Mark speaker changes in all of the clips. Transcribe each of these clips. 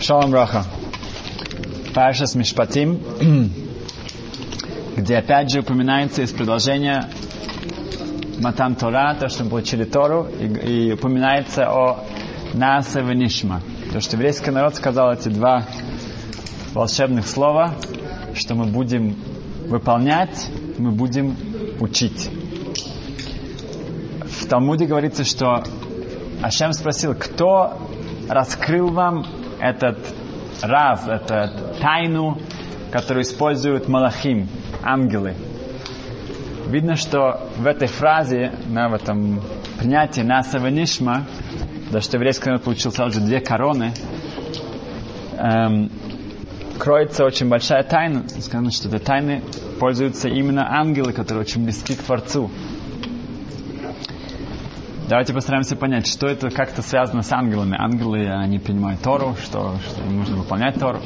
Speaker 1: Шалом Роха. Паршас Мишпатим, где опять же упоминается из предложения Матан Тора, то, что мы получили Тору, и, и упоминается о Наса Венишма. То, что еврейский народ сказал эти два волшебных слова, что мы будем выполнять, мы будем учить. В Талмуде говорится, что Ашем спросил, кто раскрыл вам этот раз, эту тайну, которую используют малахим, ангелы. Видно, что в этой фразе, на, в этом принятии Насава Нишма, да что еврейский народ получил сразу две короны, эм, кроется очень большая тайна. Сказано, что этой тайны пользуются именно ангелы, которые очень близки к Творцу. Давайте постараемся понять, что это как-то связано с ангелами. Ангелы, они принимают Тору, что, что им нужно выполнять Тору.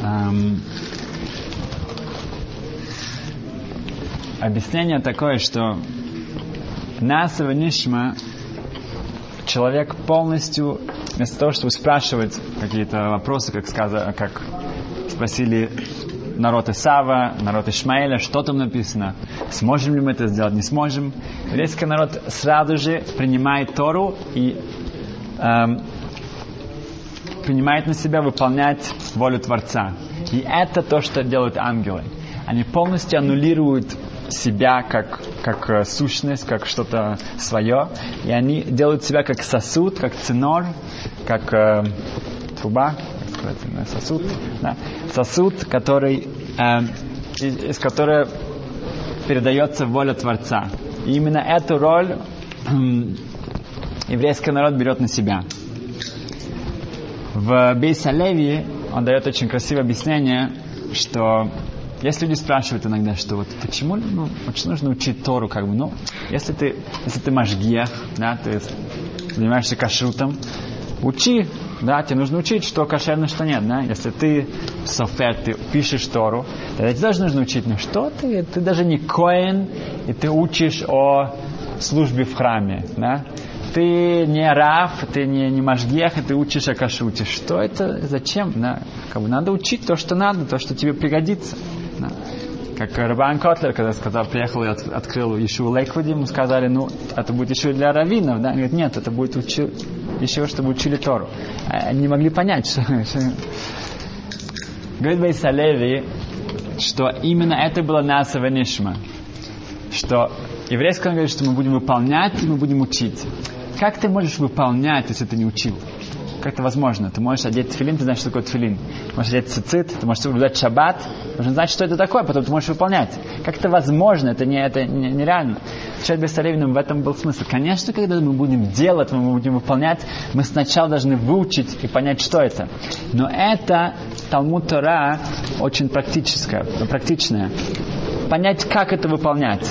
Speaker 1: Эм, объяснение такое, что Насава Нишма человек полностью, вместо того, чтобы спрашивать какие-то вопросы, как, сказано, как спросили народ Исава, народ Ишмаэля, что там написано, сможем ли мы это сделать, не сможем. Еврейский народ сразу же принимает Тору и эм, принимает на себя выполнять волю Творца. И это то, что делают ангелы. Они полностью аннулируют себя как, как э, сущность, как что-то свое. И они делают себя как сосуд, как цинор, как э, труба, сосуд, да, сосуд, который, э, из, из которого передается воля Творца. И именно эту роль э, еврейский народ берет на себя. В Бейса Леви он дает очень красивое объяснение, что если люди спрашивают иногда, что вот почему ну, очень нужно учить Тору, как бы, ну, если ты, если ты машгиях, да, ты занимаешься кашрутом, учи, да, тебе нужно учить, что кошерно, что нет, да. Если ты софер, ты пишешь Тору, тогда тебе тоже нужно учить, ну что ты, ты даже не коин, и ты учишь о службе в храме, да. Ты не раф, ты не, не машгех, и ты учишь о кашуте. Что это, зачем? Да? Как бы надо учить то, что надо, то, что тебе пригодится. Как Рабан Котлер, когда сказал, приехал и от, открыл Ишу Лейквуди, ему сказали, ну, это будет еще для раввинов, да? Он говорит, нет, это будет учи, еще, чтобы учили Тору. Они не могли понять, что... Говорит Бейсалеви, что именно это было Насава Нишма. Что еврейский говорит, что мы будем выполнять и мы будем учить. Как ты можешь выполнять, если ты не учил? Как это возможно? Ты можешь одеть тфилин, ты знаешь, что такое тфилин. Ты можешь одеть цицит, ты можешь соблюдать шаббат, можешь знать, что это такое, потом ты можешь выполнять. Как это возможно? Это, не, это не, нереально. Отвечать Бессаревиным в этом был смысл. Конечно, когда мы будем делать, мы будем выполнять, мы сначала должны выучить и понять, что это. Но это Талмуд Тора очень практическое, практичное. Понять, как это выполнять.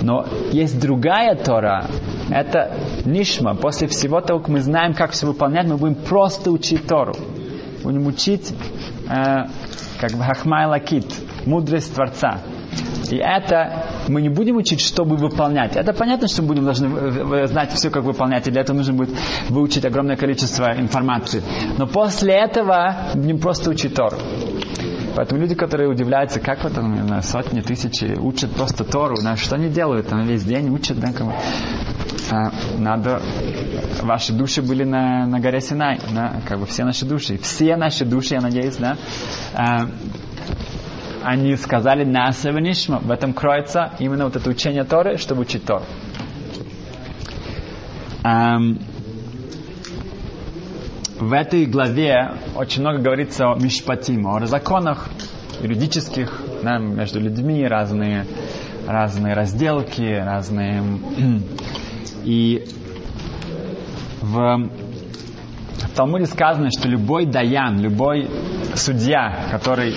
Speaker 1: Но есть другая Тора, это нишма. После всего того, как мы знаем, как все выполнять, мы будем просто учить Тору. Будем учить, э, как бы Хахмай мудрость Творца. И это мы не будем учить, чтобы выполнять. Это понятно, что мы будем должны знать все, как выполнять, и для этого нужно будет выучить огромное количество информации. Но после этого будем просто учить Тору. Поэтому люди, которые удивляются, как вот там, знаю, сотни, тысячи учат просто Тору, на что они делают, там весь день учат, да, кому. А, надо, ваши души были на, на горе Синай, да, как бы все наши души, все наши души, я надеюсь, да, а, они сказали Насава Нишма, в этом кроется именно вот это учение Торы, чтобы учить Тору. Um, в этой главе очень много говорится о мишпатим, о законах юридических да, между людьми, разные, разные разделки, разные... И в, Талмуде сказано, что любой даян, любой судья, который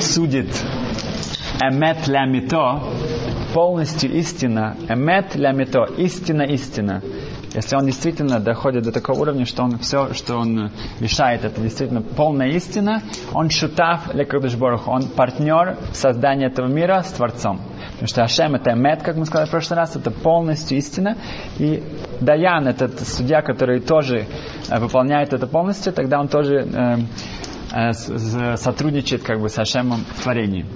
Speaker 1: судит эмет лямито, полностью истина, эмет лямито, истина, истина, если он действительно доходит до такого уровня, что он все, что он решает, это действительно полная истина, он шутав лекадышборох, он партнер в создании этого мира с Творцом. Потому что Ашем это мед, как мы сказали в прошлый раз, это полностью истина. И Даян, этот судья, который тоже э, выполняет это полностью, тогда он тоже э, э, сотрудничает как бы с Ашемом в творении.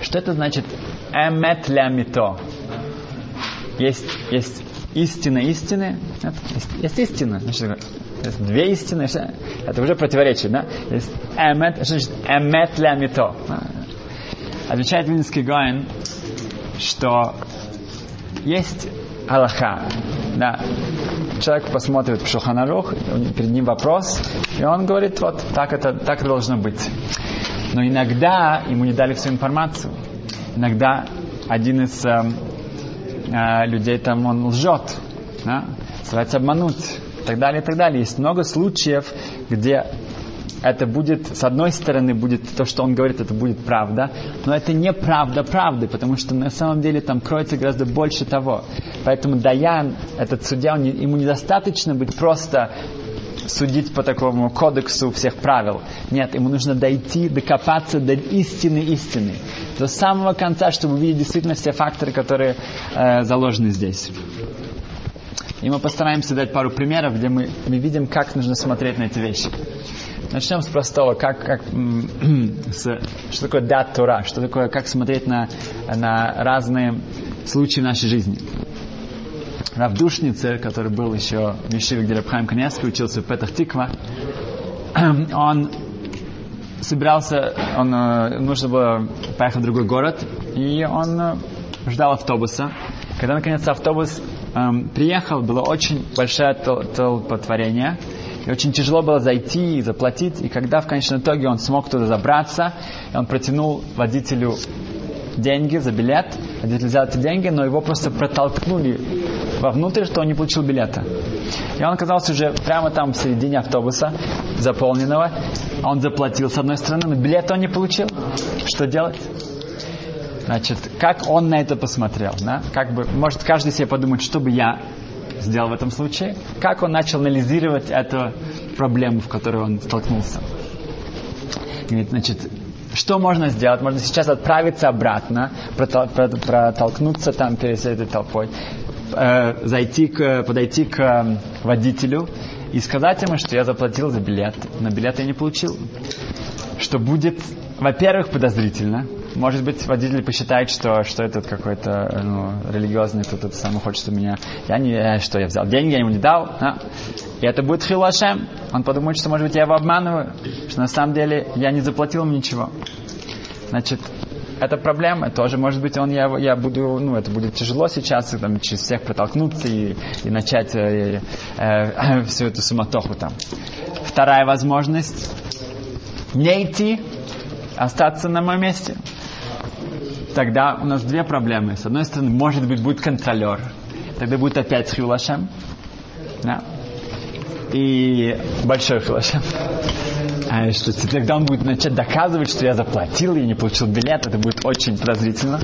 Speaker 1: Что это значит? Эмет лямито. Есть, есть истина истины. Есть, есть истина. Значит, есть две истины. Это уже противоречие, да? Есть эмет, значит эмет лямито. Отвечает Вильнинский Гоин, что есть Аллаха. Да. Человек посмотрит в Шуханарух, перед ним вопрос, и он говорит, вот так это, так это должно быть. Но иногда ему не дали всю информацию. Иногда один из э, э, людей там он лжет, да? старается обмануть, и так далее, и так далее. Есть много случаев, где это будет, с одной стороны, будет то, что он говорит, это будет правда, но это не правда правды, потому что на самом деле там кроется гораздо больше того. Поэтому Даян, этот судья, он, ему недостаточно быть просто судить по такому кодексу всех правил. Нет, ему нужно дойти, докопаться до истины истины. До самого конца, чтобы увидеть действительно все факторы, которые э, заложены здесь. И мы постараемся дать пару примеров, где мы, мы видим, как нужно смотреть на эти вещи. Начнем с простого, как, как, с, что такое дат Тора, что такое, как смотреть на, на разные случаи нашей жизни. Равдушнице, который был еще в Мишиве, где Рабхайм Каневский учился в Петах Тиква, он собирался, он, э, нужно было поехать в другой город, и он э, ждал автобуса. Когда наконец автобус эм, приехал, было очень большое толпотворение, и очень тяжело было зайти и заплатить. И когда в конечном итоге он смог туда забраться, он протянул водителю деньги за билет, водитель взял эти деньги, но его просто протолкнули вовнутрь, что он не получил билета. И он оказался уже прямо там в середине автобуса, заполненного. Он заплатил с одной стороны, но билет он не получил. Что делать? Значит, как он на это посмотрел? Да? Как бы, может каждый себе подумать, что бы я сделал в этом случае? Как он начал анализировать эту проблему, в которой он столкнулся? Говорит, значит, что можно сделать? Можно сейчас отправиться обратно, протолкнуться там перед этой толпой, э, зайти к, подойти к водителю и сказать ему, что я заплатил за билет, но билет я не получил. Что будет, во-первых, подозрительно, может быть, водитель посчитает, что, что это какой-то ну, религиозный, кто-то сам хочет у меня. Я не, э, что я взял деньги, я ему не дал. А? И это будет хилашем. Он подумает, что, может быть, я его обманываю, что на самом деле я не заплатил ему ничего. Значит, это проблема. Тоже, может быть, он, я, я буду, ну, это будет тяжело сейчас, там, через всех протолкнуться и, и начать э, э, всю эту суматоху там. Вторая возможность не идти, остаться на моем месте тогда у нас две проблемы. С одной стороны, может быть, будет контролер. Тогда будет опять хилашем. Да? И большой хилашем. А что тогда он будет начать доказывать, что я заплатил, я не получил билет, это будет очень подозрительно.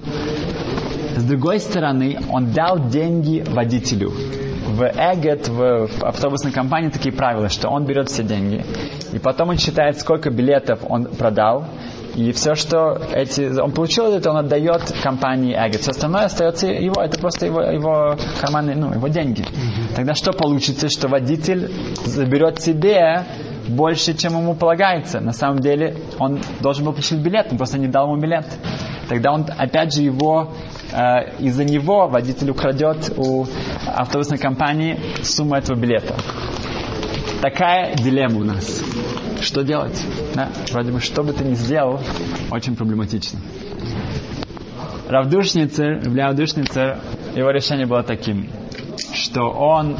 Speaker 1: С другой стороны, он дал деньги водителю. В Эгет, в, автобусной компании такие правила, что он берет все деньги. И потом он считает, сколько билетов он продал, и все, что эти, он получил это, он отдает компании Эгет. Все остальное остается его, это просто его, его карманные, ну, его деньги. Mm-hmm. Тогда что получится, что водитель заберет себе больше, чем ему полагается. На самом деле он должен был получить билет, он просто не дал ему билет. Тогда он опять же его э, из-за него водитель украдет у автобусной компании сумму этого билета. Такая дилемма у нас. Что делать? Да? Вроде бы, что бы ты ни сделал, очень проблематично. Равдушницер, Равдушницер, его решение было таким, что он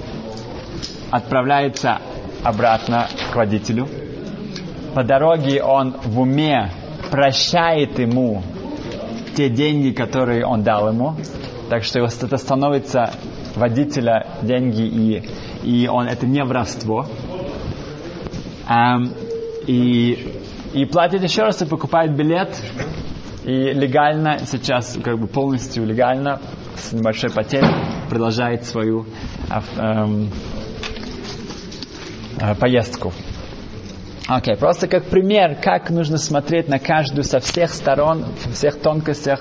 Speaker 1: отправляется обратно к водителю. По дороге он в уме прощает ему те деньги, которые он дал ему. Так что это становится водителя деньги, и, и он, это не воровство. Um, и, и платит еще раз и покупает билет. И легально, сейчас как бы полностью легально, с небольшой потерей, продолжает свою эм, э, поездку. Окей, okay, просто как пример, как нужно смотреть на каждую со всех сторон, во всех тонкостях.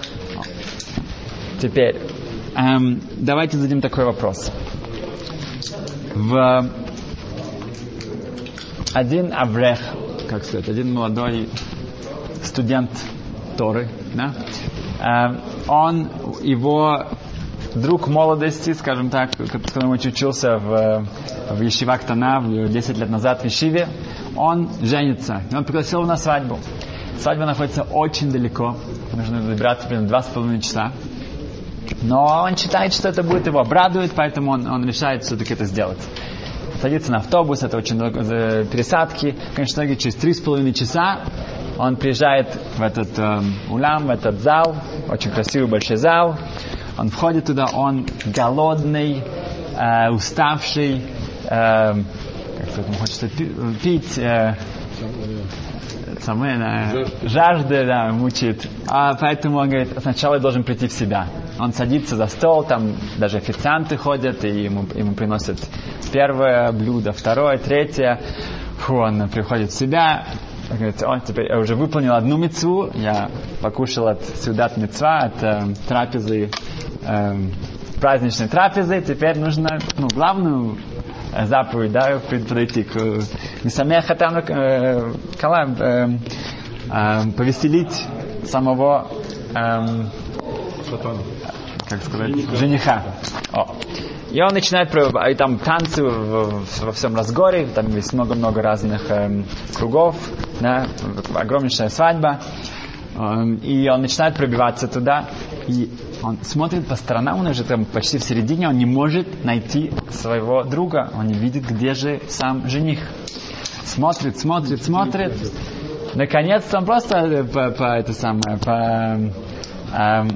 Speaker 1: Теперь, эм, давайте зададим такой вопрос. В один аврех, как сказать, один молодой студент Торы, да, э, он, его друг молодости, скажем так, который учился в, в Ешивах Тана 10 лет назад в Ешиве, он женится. И он пригласил его на свадьбу. Свадьба находится очень далеко. Нужно добираться примерно два с половиной часа. Но он считает, что это будет его обрадует, поэтому он, он решает все-таки это сделать. Садится на автобус, это очень много пересадки. Конечно, через три с половиной часа он приезжает в этот э, улам, в этот зал, очень красивый большой зал. Он входит туда, он голодный, э, уставший, э, как сказать, он хочет пить, э, самое, да, жажда, да, мучает. А поэтому он говорит, сначала я должен прийти в себя. Он садится за стол, там даже официанты ходят, и ему, ему приносят первое блюдо, второе, третье. Фу, он приходит в себя, говорит, о, теперь я уже выполнил одну мецву, я покушал от сюдат мецва, от э, трапезы, э, праздничной трапезы, теперь нужно, ну, главную заповедь, да, подойти к Мисамеха там э, Калам, э, э, повеселить самого э, как сказать, жениха. жениха. О. И он начинает, и там танцы во всем разгоре, там есть много-много разных эм, кругов, да, огромнейшая свадьба. Эм, и он начинает пробиваться туда, и он смотрит по сторонам, он уже там почти в середине, он не может найти своего друга, он не видит, где же сам жених. Смотрит, смотрит, смотрит. Наконец-то он просто э, по, по это самое, по эм,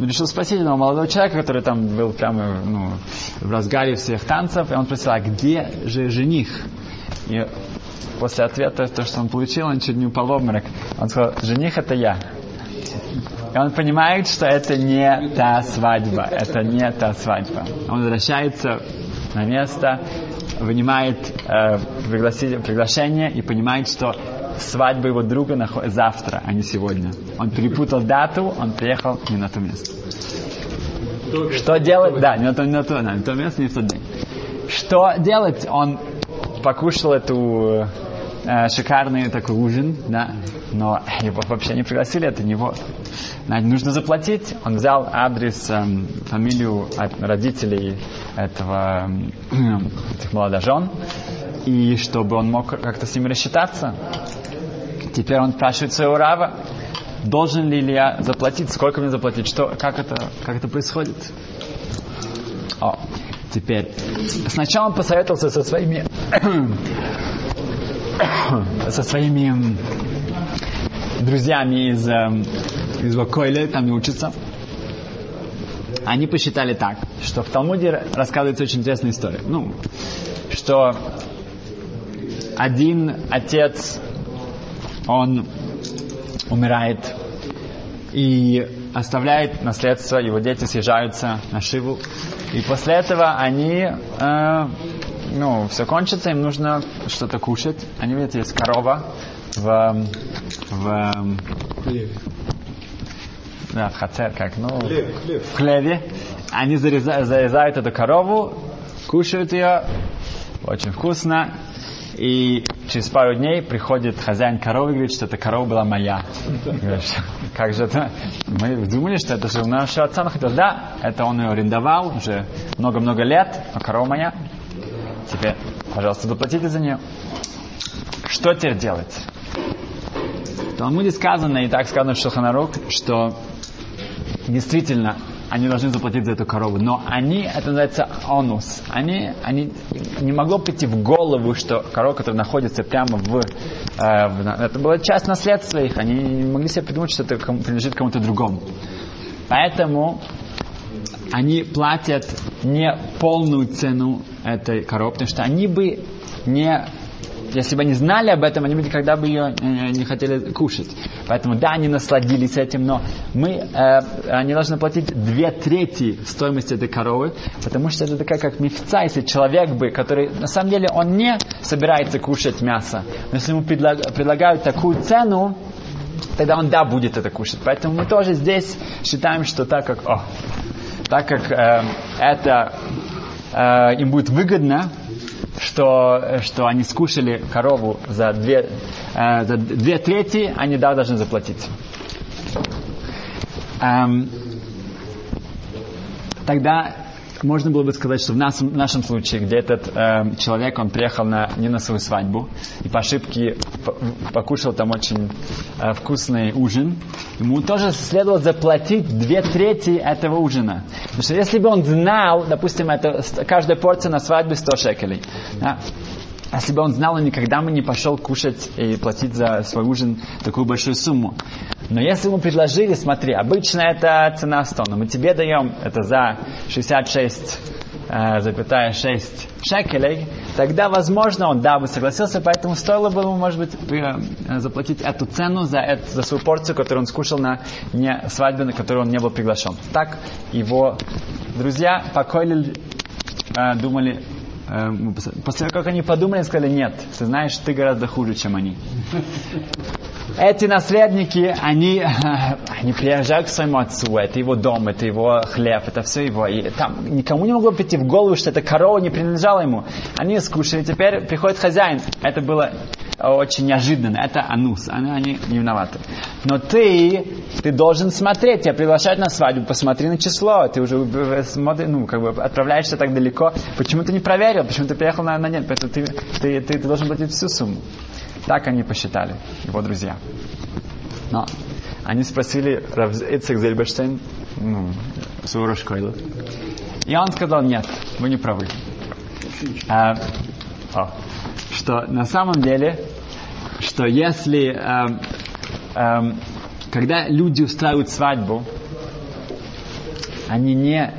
Speaker 1: решил спросить одного молодого человека, который там был прямо ну, в разгаре всех танцев, и он спросил, а где же жених? И после ответа, то, что он получил, он чуть не упал в обморок. Он сказал, жених это я. И он понимает, что это не та свадьба, это не та свадьба. Он возвращается на место, вынимает э, приглашение и понимает, что свадьба его друга завтра, а не сегодня. Он перепутал дату, он приехал не на то место. Что делать? Да, не на то, не на то, не на то место, не в тот день. Что делать? Он покушал эту э, шикарный такой ужин, да, но его вообще не пригласили, это него. Нужно заплатить. Он взял адрес, э, фамилию родителей этого, э, этих молодожен, и чтобы он мог как-то с ними рассчитаться. Теперь он спрашивает своего рава, должен ли я заплатить, сколько мне заплатить, что, как это, как это происходит. О, теперь, сначала он посоветовался со своими, со своими друзьями из, эм, из Вакойле, там не учатся. Они посчитали так, что в Талмуде рассказывается очень интересная история. Ну, что один отец он умирает и оставляет наследство, его дети съезжаются на Шиву. И после этого они, э, ну, все кончится, им нужно что-то кушать. Они видят, есть корова в, в, да, в хацер, как, ну, хлеб, хлеб. в хлебе. Они зарезают, зарезают эту корову, кушают ее, очень вкусно, и через пару дней приходит хозяин коровы и говорит, что эта корова была моя. как же это? Мы думали, что это же у нашего отца находилось. Да, это он ее арендовал уже много-много лет, но корова моя. Теперь, пожалуйста, заплатите за нее. Что теперь делать? В Талмуде сказано, и так сказано в Шуханарук, что действительно они должны заплатить за эту корову. Но они, это называется онус. Они, они не могло прийти в голову, что корова, которая находится прямо в, э, в это была часть наследства их. Они не могли себе придумать, что это принадлежит кому-то другому. Поэтому они платят не полную цену этой коровы, потому что они бы не если бы они знали об этом, они бы никогда бы ее э, не хотели кушать. Поэтому да, они насладились этим, но мы, э, они должны платить две трети стоимости этой коровы, потому что это такая как мифца, если человек бы, который на самом деле он не собирается кушать мясо, но если ему предлагают такую цену, тогда он да будет это кушать. Поэтому мы тоже здесь считаем, что так как, о, так как э, это э, им будет выгодно, что, что они скушали корову за две, э, за две трети, они да, должны заплатить. Эм, тогда можно было бы сказать, что в нашем, в нашем случае, где этот э, человек, он приехал на, не на свою свадьбу, и по ошибке покушал там очень э, вкусный ужин, ему тоже следовало заплатить две трети этого ужина. Потому что если бы он знал, допустим, это каждая порция на свадьбе 100 шекелей, да, если бы он знал, он никогда бы не пошел кушать и платить за свой ужин такую большую сумму. Но если ему предложили, смотри, обычно это цена 100, но мы тебе даем это за 66 э, запятая 6 шекелей, тогда, возможно, он, да, бы согласился, поэтому стоило бы ему, может быть, э, заплатить эту цену за, это, за свою порцию, которую он скушал на не свадьбе, на которую он не был приглашен. Так его друзья покоили, э, думали, после того, как они подумали, сказали, нет, ты знаешь, ты гораздо хуже, чем они. Эти наследники, они, они приезжают к своему отцу, это его дом, это его хлеб, это все его. И там никому не могло прийти в голову, что эта корова не принадлежала ему. Они скушали, теперь приходит хозяин. Это было очень неожиданно. Это анус, они, они не виноваты. Но ты, ты должен смотреть, тебя приглашают на свадьбу, посмотри на число, ты уже смотри, ну, как бы отправляешься так далеко. Почему ты не проверил, почему ты приехал на, на нет? Поэтому ты, ты, ты, ты должен платить всю сумму. Так они посчитали, его друзья. Но они спросили Ицек Зельберштейн, ну, школу. И он сказал, нет, вы не правы. А, о, что на самом деле, что если, э, э, когда люди устраивают свадьбу, они не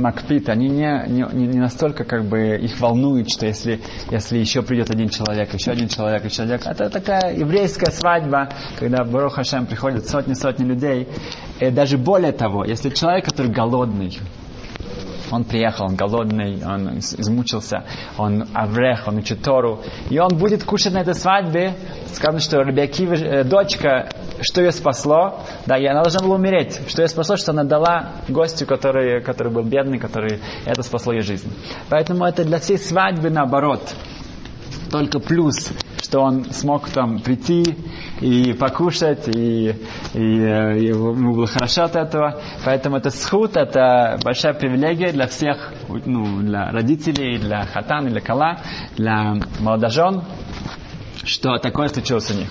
Speaker 1: макпит, они не, не, не настолько как бы их волнует, что если, если еще придет один человек, еще один человек, еще человек. Это такая еврейская свадьба, когда Барух Хашем приходят сотни-сотни людей. И даже более того, если человек, который голодный, он приехал, он голодный, он измучился, он аврех, он учит Тору. И он будет кушать на этой свадьбе. Сказано, что Рабиакива, э, дочка, что ее спасло, да, и она должна была умереть. Что ее спасло, что она дала гостю, который, который был бедный, который это спасло ее жизнь. Поэтому это для всей свадьбы наоборот. Только плюс что он смог там прийти и покушать, и, и, э, и ему было хорошо от этого. Поэтому это схуд, это большая привилегия для всех, ну, для родителей, для хатан, для кала, для молодожен, что такое случилось у них.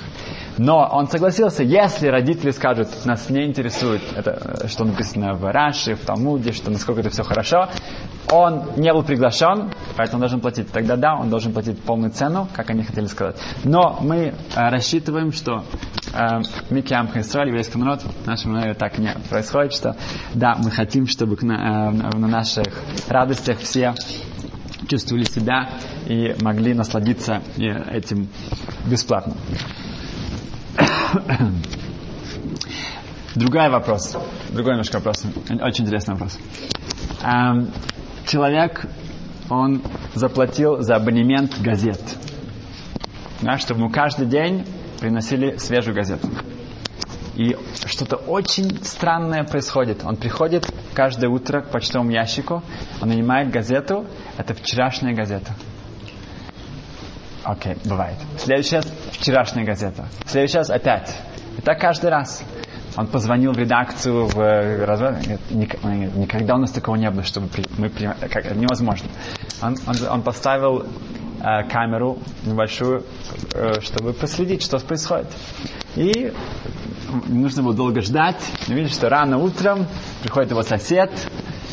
Speaker 1: Но он согласился, если родители скажут, нас не интересует, это, что написано в Раши, в Талмуде, что насколько это все хорошо, он не был приглашен, поэтому он должен платить. Тогда да, он должен платить полную цену, как они хотели сказать. Но мы э, рассчитываем, что э, Мики Амха Исраиль, еврейский народ, в нашем народе так не происходит, что да, мы хотим, чтобы на, э, на наших радостях все чувствовали себя и могли насладиться этим бесплатно. Другой вопрос. Другой немножко вопрос. Очень интересный вопрос. Эм, человек, он заплатил за абонемент газет. Да, чтобы ему каждый день приносили свежую газету. И что-то очень странное происходит. Он приходит каждое утро к почтовому ящику, он нанимает газету, это вчерашняя газета. Окей, okay, бывает. Следующий раз вчерашняя газета. Следующий раз опять. И так каждый раз. Он позвонил в редакцию в никогда у нас такого не было, чтобы мы как это невозможно. Он, он, он поставил э, камеру небольшую, э, чтобы проследить, что происходит. И нужно было долго ждать. Видишь, что рано утром приходит его сосед,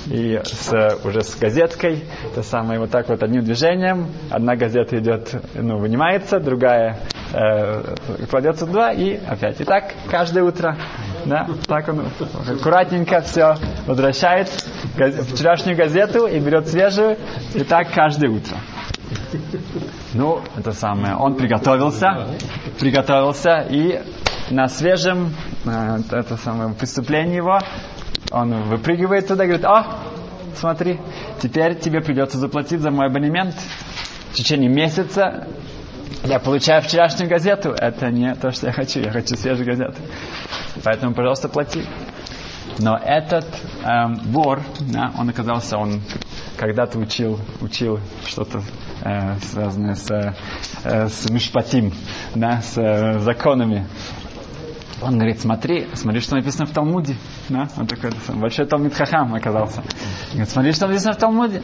Speaker 1: и с, уже с газеткой, то самое вот так вот одним движением, одна газета идет, ну, вынимается, другая э, кладется туда и опять. И так каждое утро, да, так он аккуратненько все возвращает газ, вчерашнюю газету и берет свежую, и так каждое утро. Ну, это самое. Он приготовился, приготовился, и на свежем э, это самое преступлении его он выпрыгивает туда и говорит, о, смотри, теперь тебе придется заплатить за мой абонемент. В течение месяца я получаю вчерашнюю газету. Это не то, что я хочу. Я хочу свежую газету. Поэтому, пожалуйста, плати. Но этот эм, вор, да, он оказался, он когда-то учил, учил что-то э, связанное с, э, с мишпатим, да, с э, законами. Он говорит, смотри, смотри, что написано в Талмуде. Да? Он такой большой Талмуд Хахам оказался. Говорит, смотри, что написано в Талмуде.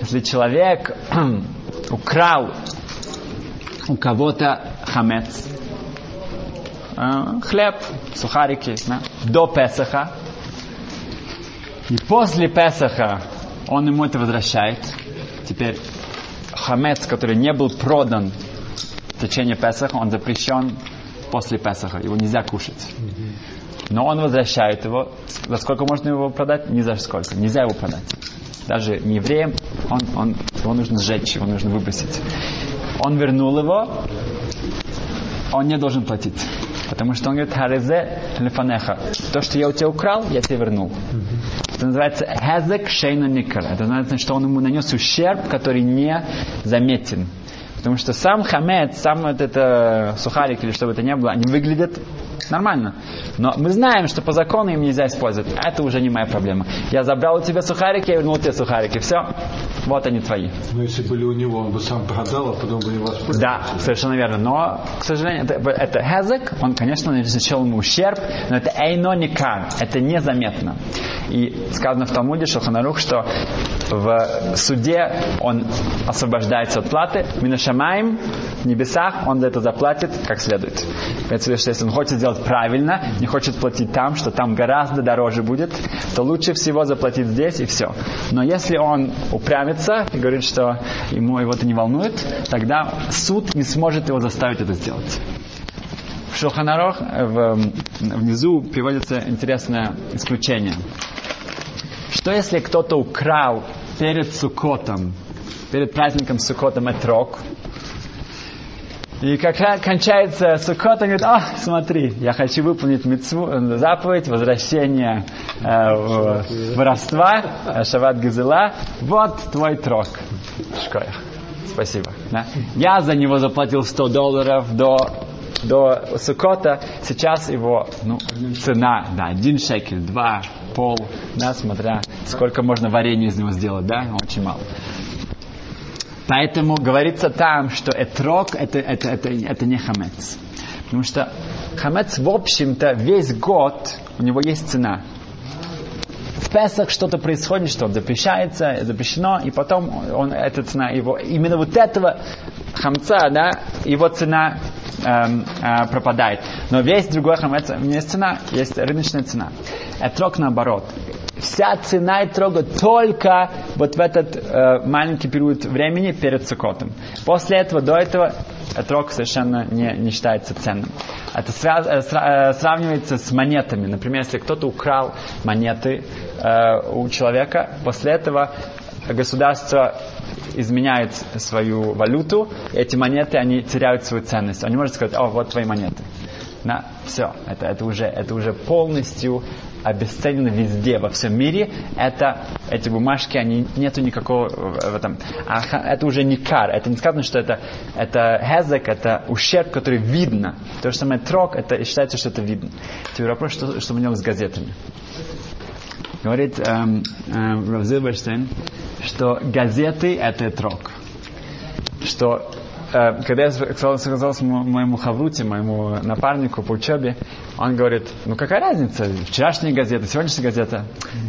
Speaker 1: Если человек украл у кого-то хамец, э, хлеб, сухарики, да, до Песаха, и после Песаха он ему это возвращает. Теперь хамец, который не был продан в течение Песаха, он запрещен после Песаха. Его нельзя кушать. Но он возвращает его. За сколько можно его продать? Ни за сколько. Нельзя его продать. Даже не евреям, он, он, его нужно сжечь, его нужно выбросить. Он вернул его, он не должен платить. Потому что он говорит, харезе лефанеха. То, что я у тебя украл, я тебе вернул. Это называется хезек шейна никар. Это значит, что он ему нанес ущерб, который не заметен. Потому что сам хамед, сам вот это сухарик или что бы это ни было, они выглядят нормально. Но мы знаем, что по закону им нельзя использовать. Это уже не моя проблема. Я забрал у тебя сухарики, я вернул тебе сухарики. Все, вот они твои.
Speaker 2: Но если были у него, он бы сам продал, а потом бы не воспользовался.
Speaker 1: Да, совершенно верно. Но, к сожалению, это, это хезек, он, конечно, нанесел ему ущерб, но это эйно никар, это незаметно. И сказано в Талмуде, Шелханарух, что в суде он освобождается от платы, минашамаем, в небесах, он за это заплатит как следует. Поэтому, что если он хочет сделать правильно, не хочет платить там, что там гораздо дороже будет, то лучше всего заплатить здесь и все. Но если он упрямится и говорит, что ему его это не волнует, тогда суд не сможет его заставить это сделать. В Шуханарох внизу приводится интересное исключение. Что если кто-то украл перед Сукотом, перед праздником Сукотом Этрок, и как кончается Суккот, он говорит, а, смотри, я хочу выполнить митцву, заповедь возвращения э, воровства, э, Шават Гизела, вот твой трок. Шкоя. Спасибо. Да? Я за него заплатил 100 долларов до до Сукота, сейчас его ну, цена, да, один шекель, два, пол, да, смотря сколько можно варенья из него сделать, да, очень мало. Поэтому говорится там, что этрок это, это, это, это не хамец. Потому что хамец, в общем-то, весь год у него есть цена. В Песах что-то происходит, что запрещается, запрещено, и потом он, эта цена его, именно вот этого хамца, да, его цена э, пропадает. Но весь другой у него есть цена, есть рыночная цена. Этрок наоборот вся цена и трога только вот в этот э, маленький период времени перед Сукотом. После этого, до этого, трог совершенно не, не считается ценным. Это связ, э, э, сравнивается с монетами. Например, если кто-то украл монеты э, у человека, после этого государство изменяет свою валюту, эти монеты, они теряют свою ценность. Он не может сказать, о, вот твои монеты. На, все, это, это, уже, это уже полностью обесценено везде, во всем мире, это, эти бумажки, они, нету никакого в этом. А это уже не кар, это не сказано, что это, это хезек, это ущерб, который видно. То же самое трок, это считается, что это видно. Теперь вопрос, что, что у него с газетами. Говорит эм, эм, Зилберштейн, что газеты это трок. Что Э, когда я сказал, сказал моему хавруте, моему напарнику по учебе, он говорит, ну какая разница, вчерашняя газета, сегодняшняя газета.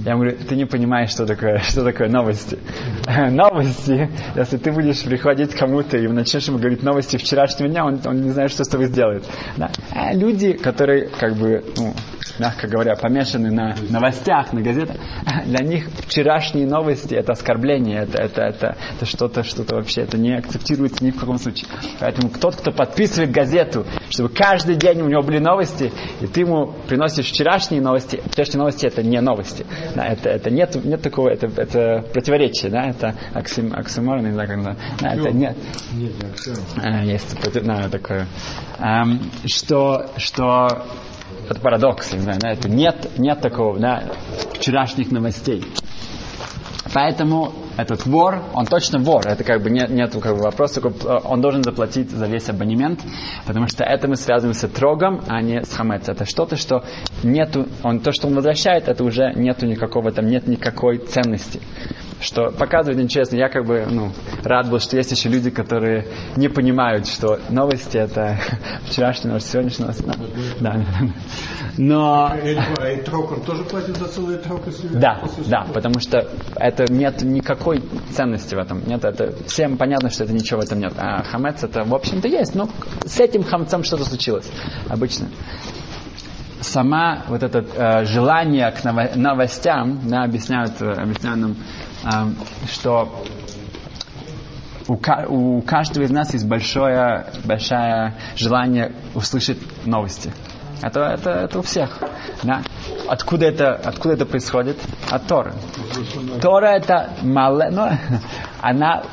Speaker 1: Я говорю, ты не понимаешь, что такое, что такое новости. новости, если ты будешь приходить к кому-то и начнешь ему говорить новости вчерашнего дня, он, он не знает, что с тобой сделает. Да? А люди, которые как бы ну, мягко говоря, помешаны на новостях, на газетах, для них вчерашние новости это оскорбление, это, это, это, это что-то, что-то вообще, это не акцептируется ни в каком случае. Поэтому тот, кто подписывает газету, чтобы каждый день у него были новости, и ты ему приносишь вчерашние новости, вчерашние новости это не новости. Да, это, это нет, нет такого, это, это противоречие, да, это оксим, оксимор, не знаю, как да, это нет.
Speaker 2: Нет, нет, все.
Speaker 1: А, есть да, такое. Ам, что, что это парадокс, не знаю, это нет, нет такого, да, вчерашних новостей. Поэтому этот вор, он точно вор, это как бы нет, нету как бы вопроса, он должен заплатить за весь абонемент, потому что это мы связываем с трогом, а не с хамец. Это что-то, что нету, он, то, что он возвращает, это уже нету никакого, там нет никакой ценности. Что показывает интересно, я как бы, ну, рад был, что есть еще люди, которые не понимают, что новости это вчерашние новости, сегодняшние новости. Да, да. Но...
Speaker 2: А и трок, он тоже платит за целый трок, если
Speaker 1: Да, да, потому что это нет никакой ценности в этом. Нет, это всем понятно, что это ничего в этом нет. А хамец это, в общем-то, есть. Но с этим хамцем что-то случилось обычно. Сама вот это э, желание к ново- новостям, да, объясняют, э, объясняют нам, э, что у, у каждого из нас есть большое, большое желание услышать новости. Это, это, это у всех. Да? Откуда, это, откуда это происходит? От Торы. Тора это мале, ну, она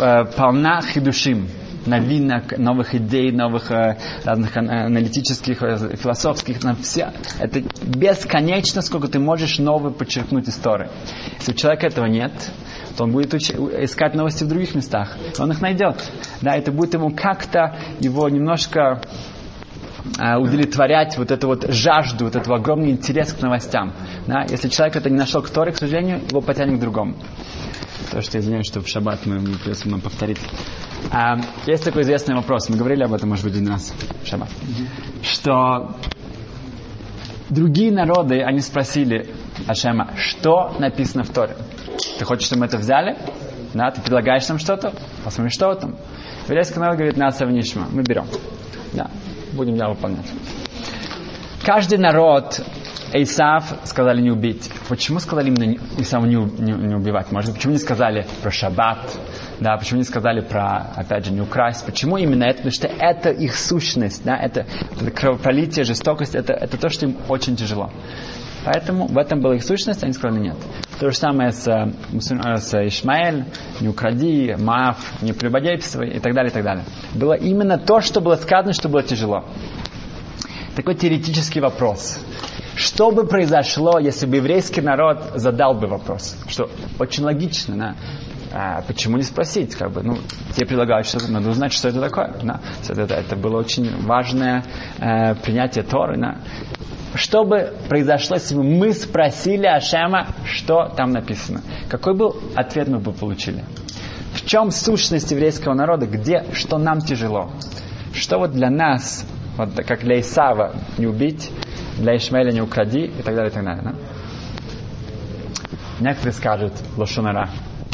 Speaker 1: э, полна хидушим, новинок, новых идей, новых э, разных ан- аналитических, э, философских, на все. Это бесконечно, сколько ты можешь новое подчеркнуть из Торы. Если у человека этого нет, то он будет искать новости в других местах. Он их найдет. Да, это будет ему как-то его немножко а, удовлетворять вот эту вот жажду, вот этот огромный интерес к новостям. Да? Если человек это не нашел к Торе, к сожалению, его потянет к другому. То, что извиняюсь, что в шаббат мы, мы придется нам повторить. А, есть такой известный вопрос, мы говорили об этом, может быть, один раз в шаббат, что другие народы, они спросили Ашема, что написано в Торе? Ты хочешь, чтобы мы это взяли? Да, ты предлагаешь нам что-то? Посмотрим, что там. Еврейский народ говорит, нас Нишма, мы берем. Да, будем дело выполнять. Каждый народ Исав сказали не убить. Почему сказали именно Исаву не, не- не убивать? Может почему не сказали про шаббат? Да, почему не сказали про, опять же, не украсть? Почему именно это? Потому что это их сущность, да, это, это кровопролитие, жестокость, это, это то, что им очень тяжело. Поэтому в этом была их сущность, они сказали нет. То же самое с, э, э, с Ишмаэль, не укради, Маав, не прелюбодействуй и так далее, и так далее. Было именно то, что было сказано, что было тяжело. Такой теоретический вопрос. Что бы произошло, если бы еврейский народ задал бы вопрос? Что очень логично, да? А почему не спросить? Как бы, ну, тебе предлагают что-то, надо узнать, что это такое. Да? Это, это, это было очень важное э, принятие Торы. Да? Что бы произошло, если бы мы спросили Ашема, что там написано? Какой был ответ мы бы получили? В чем сущность еврейского народа? Где, что нам тяжело? Что вот для нас, вот как для Исава не убить, для Ишмаэля не укради и так далее, и так далее. Да? Некоторые скажут лошонара,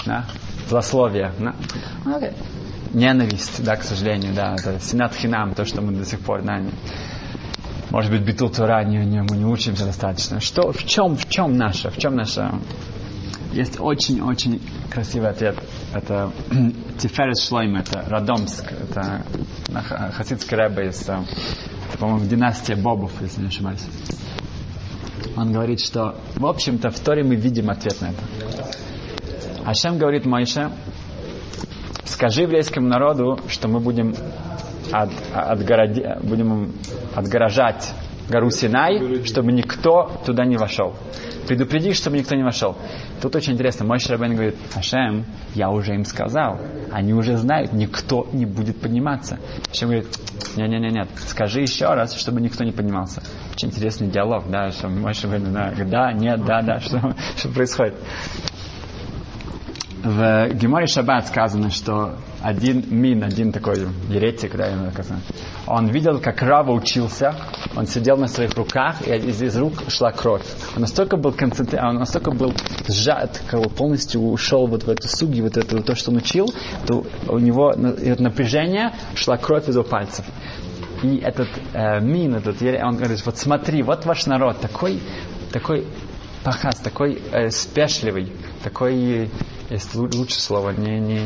Speaker 1: да? злословие, да? Ну, окей. ненависть, да, к сожалению, да, это синат хинам, то, что мы до сих пор, да, может быть, битул Тора, не, не- мы не учимся достаточно. Что, в чем, в чем наша, в чем наша... Есть очень-очень красивый ответ. Это Тиферес Шлойм, это Радомск, это хасидский рэбе из, э, по-моему, династия Бобов, если не ошибаюсь. Он говорит, что, в общем-то, в Торе мы видим ответ на это. Ашем говорит Моише, скажи еврейскому народу, что мы будем, от, отгороди- будем отгорожать гору Синай, чтобы никто туда не вошел. Предупреди, чтобы никто не вошел. Тут очень интересно, мой Шрабен говорит, Ашем, я уже им сказал, они уже знают, никто не будет подниматься. Ашем говорит, не-не-не, нет, скажи еще раз, чтобы никто не поднимался. Очень интересный диалог, да, что мой Шрабен, да, да, нет, да, да, что, что происходит. В Геморе Шаббат сказано, что один мин, один такой еретик, да, он видел, как Рава учился, он сидел на своих руках, и из, из рук шла кровь. Он настолько был концентрирован, он настолько был сжат, как бы полностью ушел вот в эту суги, вот это то, что он учил, то у него на- и от напряжения шла кровь из его пальцев. И этот э, Мин, этот, он говорит, вот смотри, вот ваш народ, такой, такой пахас, такой э, спешливый, такой, есть лучшее слово, не, не,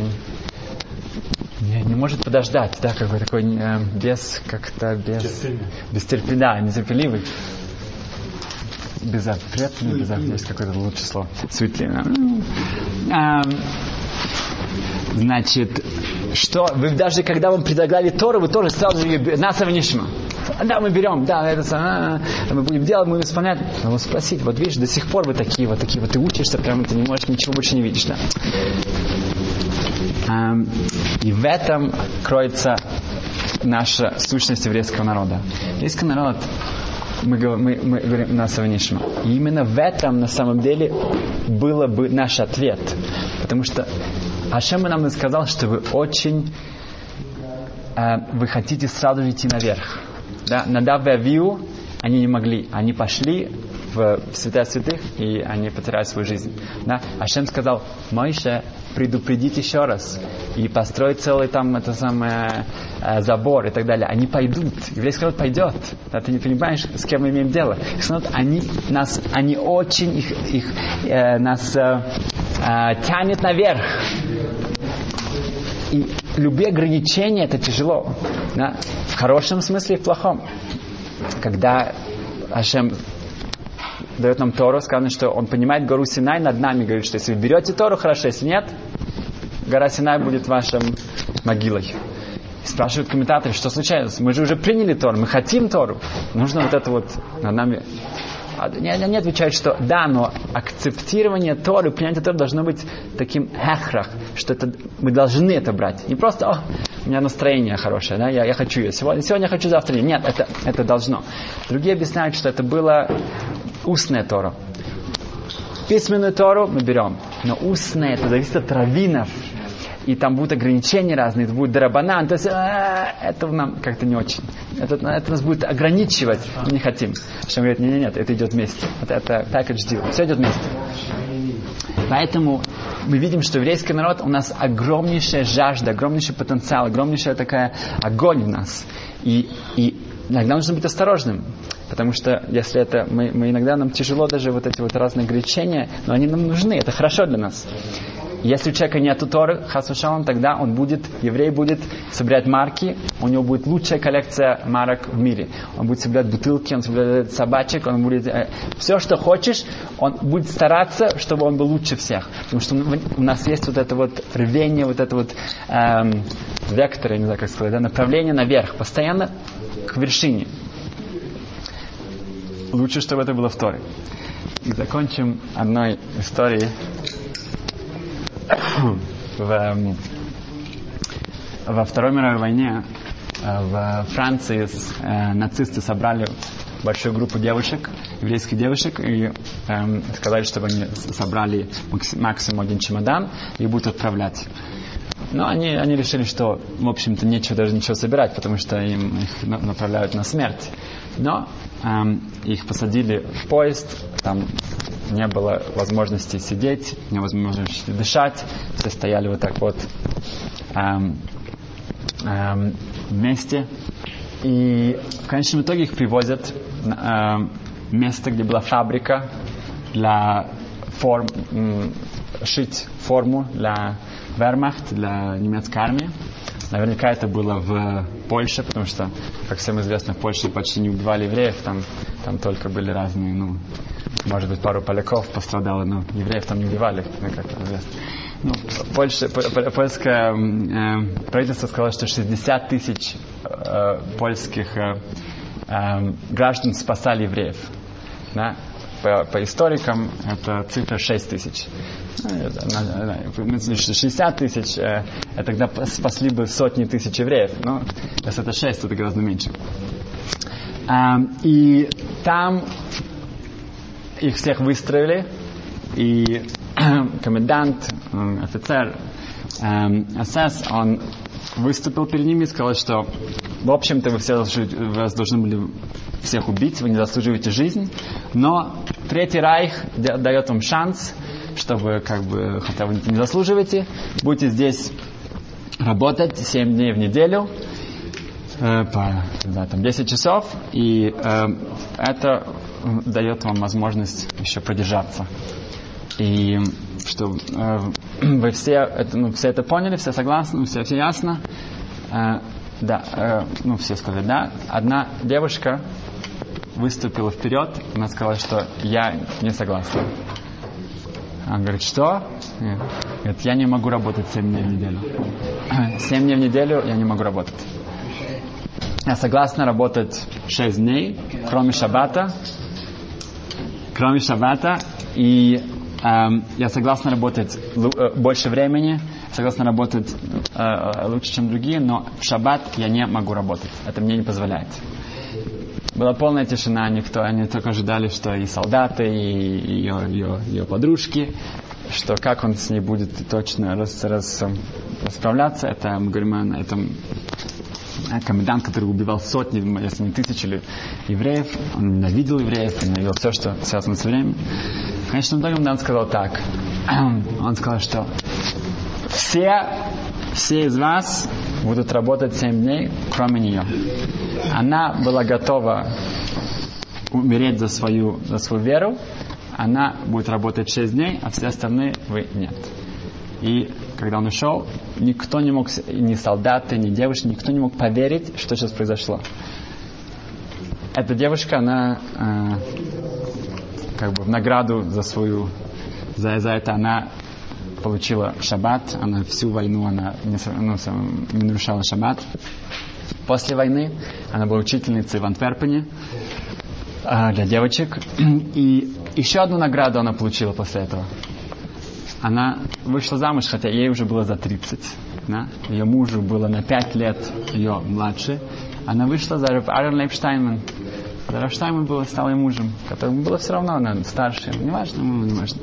Speaker 1: не, не может подождать, да, как бы такой э, без, как-то без, без терпения, да, нетерпеливый. Безответственный, безответственный, есть какое-то лучшее слово. Светлина. Эм, значит, что вы даже когда вам предлагали Тору, вы тоже сразу же нас Нишма. Да, мы берем, да, это а, мы будем делать, мы будем исполнять. Но спросить, вот видишь, до сих пор вы такие вот такие вот, ты учишься, прям ты не можешь ничего больше не видишь, да. И в этом кроется наша сущность еврейского народа. Еврейский народ мы, мы, мы говорим на Саванишма. И именно в этом на самом деле было бы наш ответ. Потому что Ашем нам сказал, что вы очень э, вы хотите сразу идти наверх. Да? Надав и Авиу, они не могли. Они пошли в святая святых, и они потеряли свою жизнь. Да? Ашем сказал, Моише, предупредить еще раз и построить целый там это самое э, забор и так далее. Они пойдут. Еврейский народ пойдет. Да, ты не понимаешь, с кем мы имеем дело. Народ, они нас, они очень их, их э, нас э, э, тянет наверх. И любые ограничения это тяжело. Да? В хорошем смысле и в плохом. Когда Ашем дает нам Тору, сказано, что он понимает гору Синай над нами, говорит, что если вы берете Тору, хорошо, если нет, гора Синай будет вашим могилой. И спрашивают комментаторы, что случилось? Мы же уже приняли Тору, мы хотим Тору. Нужно вот это вот над нами... Они, они отвечают, что да, но акцептирование Торы, принятие Торы должно быть таким хехрах, что это, мы должны это брать. Не просто, о, у меня настроение хорошее, да, я, я хочу ее сегодня, сегодня я хочу, завтра нет. Нет, это, это должно. Другие объясняют, что это было устная Тора. Письменную Тору мы берем, но устная, это зависит от раввинов. И там будут ограничения разные, это будет дарабанан, то есть а, это нам как-то не очень. Это, это нас будет ограничивать, мы не хотим. Что говорит, нет, нет, нет, это идет вместе. Это, это package deal, все идет вместе. Поэтому мы видим, что еврейский народ, у нас огромнейшая жажда, огромнейший потенциал, огромнейшая такая огонь в нас. И, и иногда нужно быть осторожным. Потому что если это, мы, мы иногда нам тяжело даже вот эти вот разные ограничения, но они нам нужны, это хорошо для нас. Если у человека нет Торы, хасушалом, тогда он будет, еврей будет собирать марки, у него будет лучшая коллекция марок в мире. Он будет собирать бутылки, он собирает собачек, он будет... Э, все, что хочешь, он будет стараться, чтобы он был лучше всех. Потому что у нас есть вот это вот рвение, вот это вот эм, вектор, я не знаю, как сказать, да, направление наверх, постоянно к вершине. Лучше, чтобы это было в Торе. И закончим одной историей в, эм, во Второй мировой войне э, в Франции э, нацисты собрали большую группу девушек, еврейских девушек, и эм, сказали, чтобы они собрали максимум один чемодан и будут отправлять. Но они, они решили, что, в общем-то, нечего даже ничего собирать, потому что им их направляют на смерть. Но эм, их посадили в поезд, там не было возможности сидеть, не было возможности дышать, все стояли вот так вот эм, эм, вместе. И в конечном итоге их привозят на э, место, где была фабрика для форм, шить форму для вермахт, для немецкой армии. Наверняка это было в Польше, потому что, как всем известно, в Польше почти не убивали евреев, там, там только были разные, ну, может быть, пару поляков пострадало, но евреев там не убивали, как известно. Ну, Польша, польское э, правительство сказало, что 60 тысяч э, польских э, э, граждан спасали евреев. Да? По, по историкам это цифра 6 тысяч. 60 тысяч, э, тогда спасли бы сотни тысяч евреев. Но если это 6, то это гораздо меньше. И там их всех выстроили, и комендант, офицер СС, он выступил перед ними и сказал, что в общем-то вы все должны были всех убить, вы не заслуживаете жизнь, но Третий Райх дает вам шанс, чтобы как бы, хотя вы не заслуживаете, будете здесь работать 7 дней в неделю, э, по да, там 10 часов, и э, это дает вам возможность еще продержаться. И что э, вы все это, ну, все это поняли, все согласны, все, все ясно. Э, да, э, ну все сказали, да. Одна девушка выступила вперед, она сказала, что я не согласна. Она говорит, что? Говорит, я не могу работать 7 дней в неделю. 7 дней в неделю я не могу работать. Я согласна работать 6 дней, кроме шаббата. Кроме шаббата. И эм, я согласна работать э, больше времени, согласна работать э, лучше, чем другие, но в шаббат я не могу работать. Это мне не позволяет. Была полная тишина, никто, они только ожидали, что и солдаты, и ее, ее, ее подружки, что как он с ней будет точно рас, рас, расправляться. Это мы говорим о этом комендант, который убивал сотни, если не тысячи евреев, он ненавидел евреев, ненавидел все, что связано с временем. В конечном итоге комендант сказал так. Он сказал, что все, все из вас будут работать 7 дней, кроме нее. Она была готова умереть за свою, за свою веру, она будет работать 6 дней, а все остальные вы нет. И когда он ушел, никто не мог, ни солдаты, ни девушки, никто не мог поверить, что сейчас произошло. Эта девушка, она э, как бы в награду за свою, за, за это она получила шаббат, она всю войну она не, ну, не нарушала шаббат. После войны она была учительницей в Антверпене э, для девочек. И еще одну награду она получила после этого. Она вышла замуж, хотя ей уже было за 30. Да? Ее мужу было на 5 лет ее младше. Она вышла за Арен Лейпштайнман. Рав Штайнман было, стал ее мужем, которому было все равно, она старше, не важно, не важно.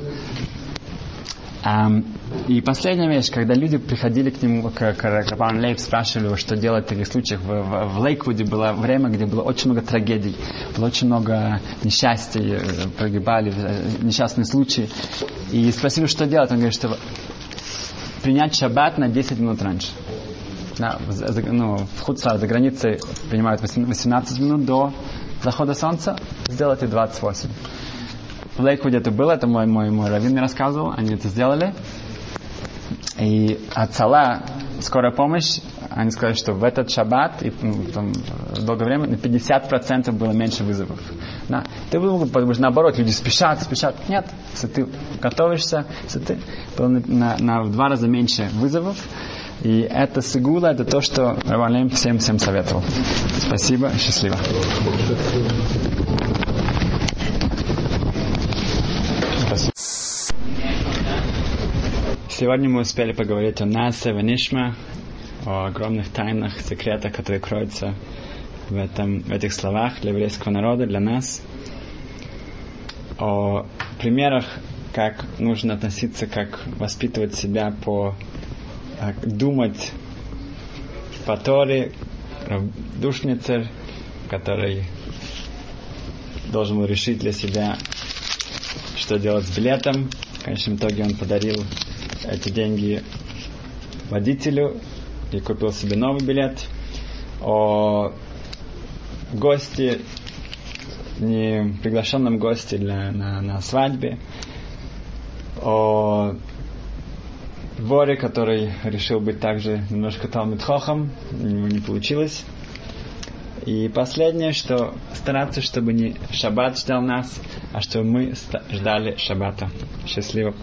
Speaker 1: И последняя вещь, когда люди приходили к нему, к, к, к Рабану Лейб, спрашивали его, что делать в таких случаях. В, в, в Лейквуде было время, где было очень много трагедий, было очень много несчастий, э, погибали, э, несчастные случаи. И спросили, что делать. Он говорит, что принять шаббат на 10 минут раньше. Да, за, ну, в Хуцар, за границей принимают 18 минут до захода солнца, сделайте 28. В Лейквуде это было, это мой, мой, мой раввин мне рассказывал, они это сделали. И Ацала, скорая помощь, они сказали, что в этот шаббат и ну, там, долгое время на 50% было меньше вызовов. Да. Ты вызов, потому что наоборот, люди спешат, спешат. Нет, если ты готовишься, если ты было на, на, на в два раза меньше вызовов. И это сигула, это то, что Равалем всем-всем советовал. Спасибо, счастливо. Сегодня мы успели поговорить о Насе, Ванишма, о огромных тайнах, секретах, которые кроются в, этом, в этих словах для еврейского народа, для нас, о примерах, как нужно относиться, как воспитывать себя по как думать по Торе, душницер, который должен был решить для себя, что делать с билетом. В конечном итоге он подарил эти деньги водителю и купил себе новый билет. О гости, не приглашенном госте для, на, на свадьбе. О воре, который решил быть также немножко Талмитхохом, у не получилось. И последнее, что стараться, чтобы не шаббат ждал нас, а чтобы мы ждали шаббата. Счастливо.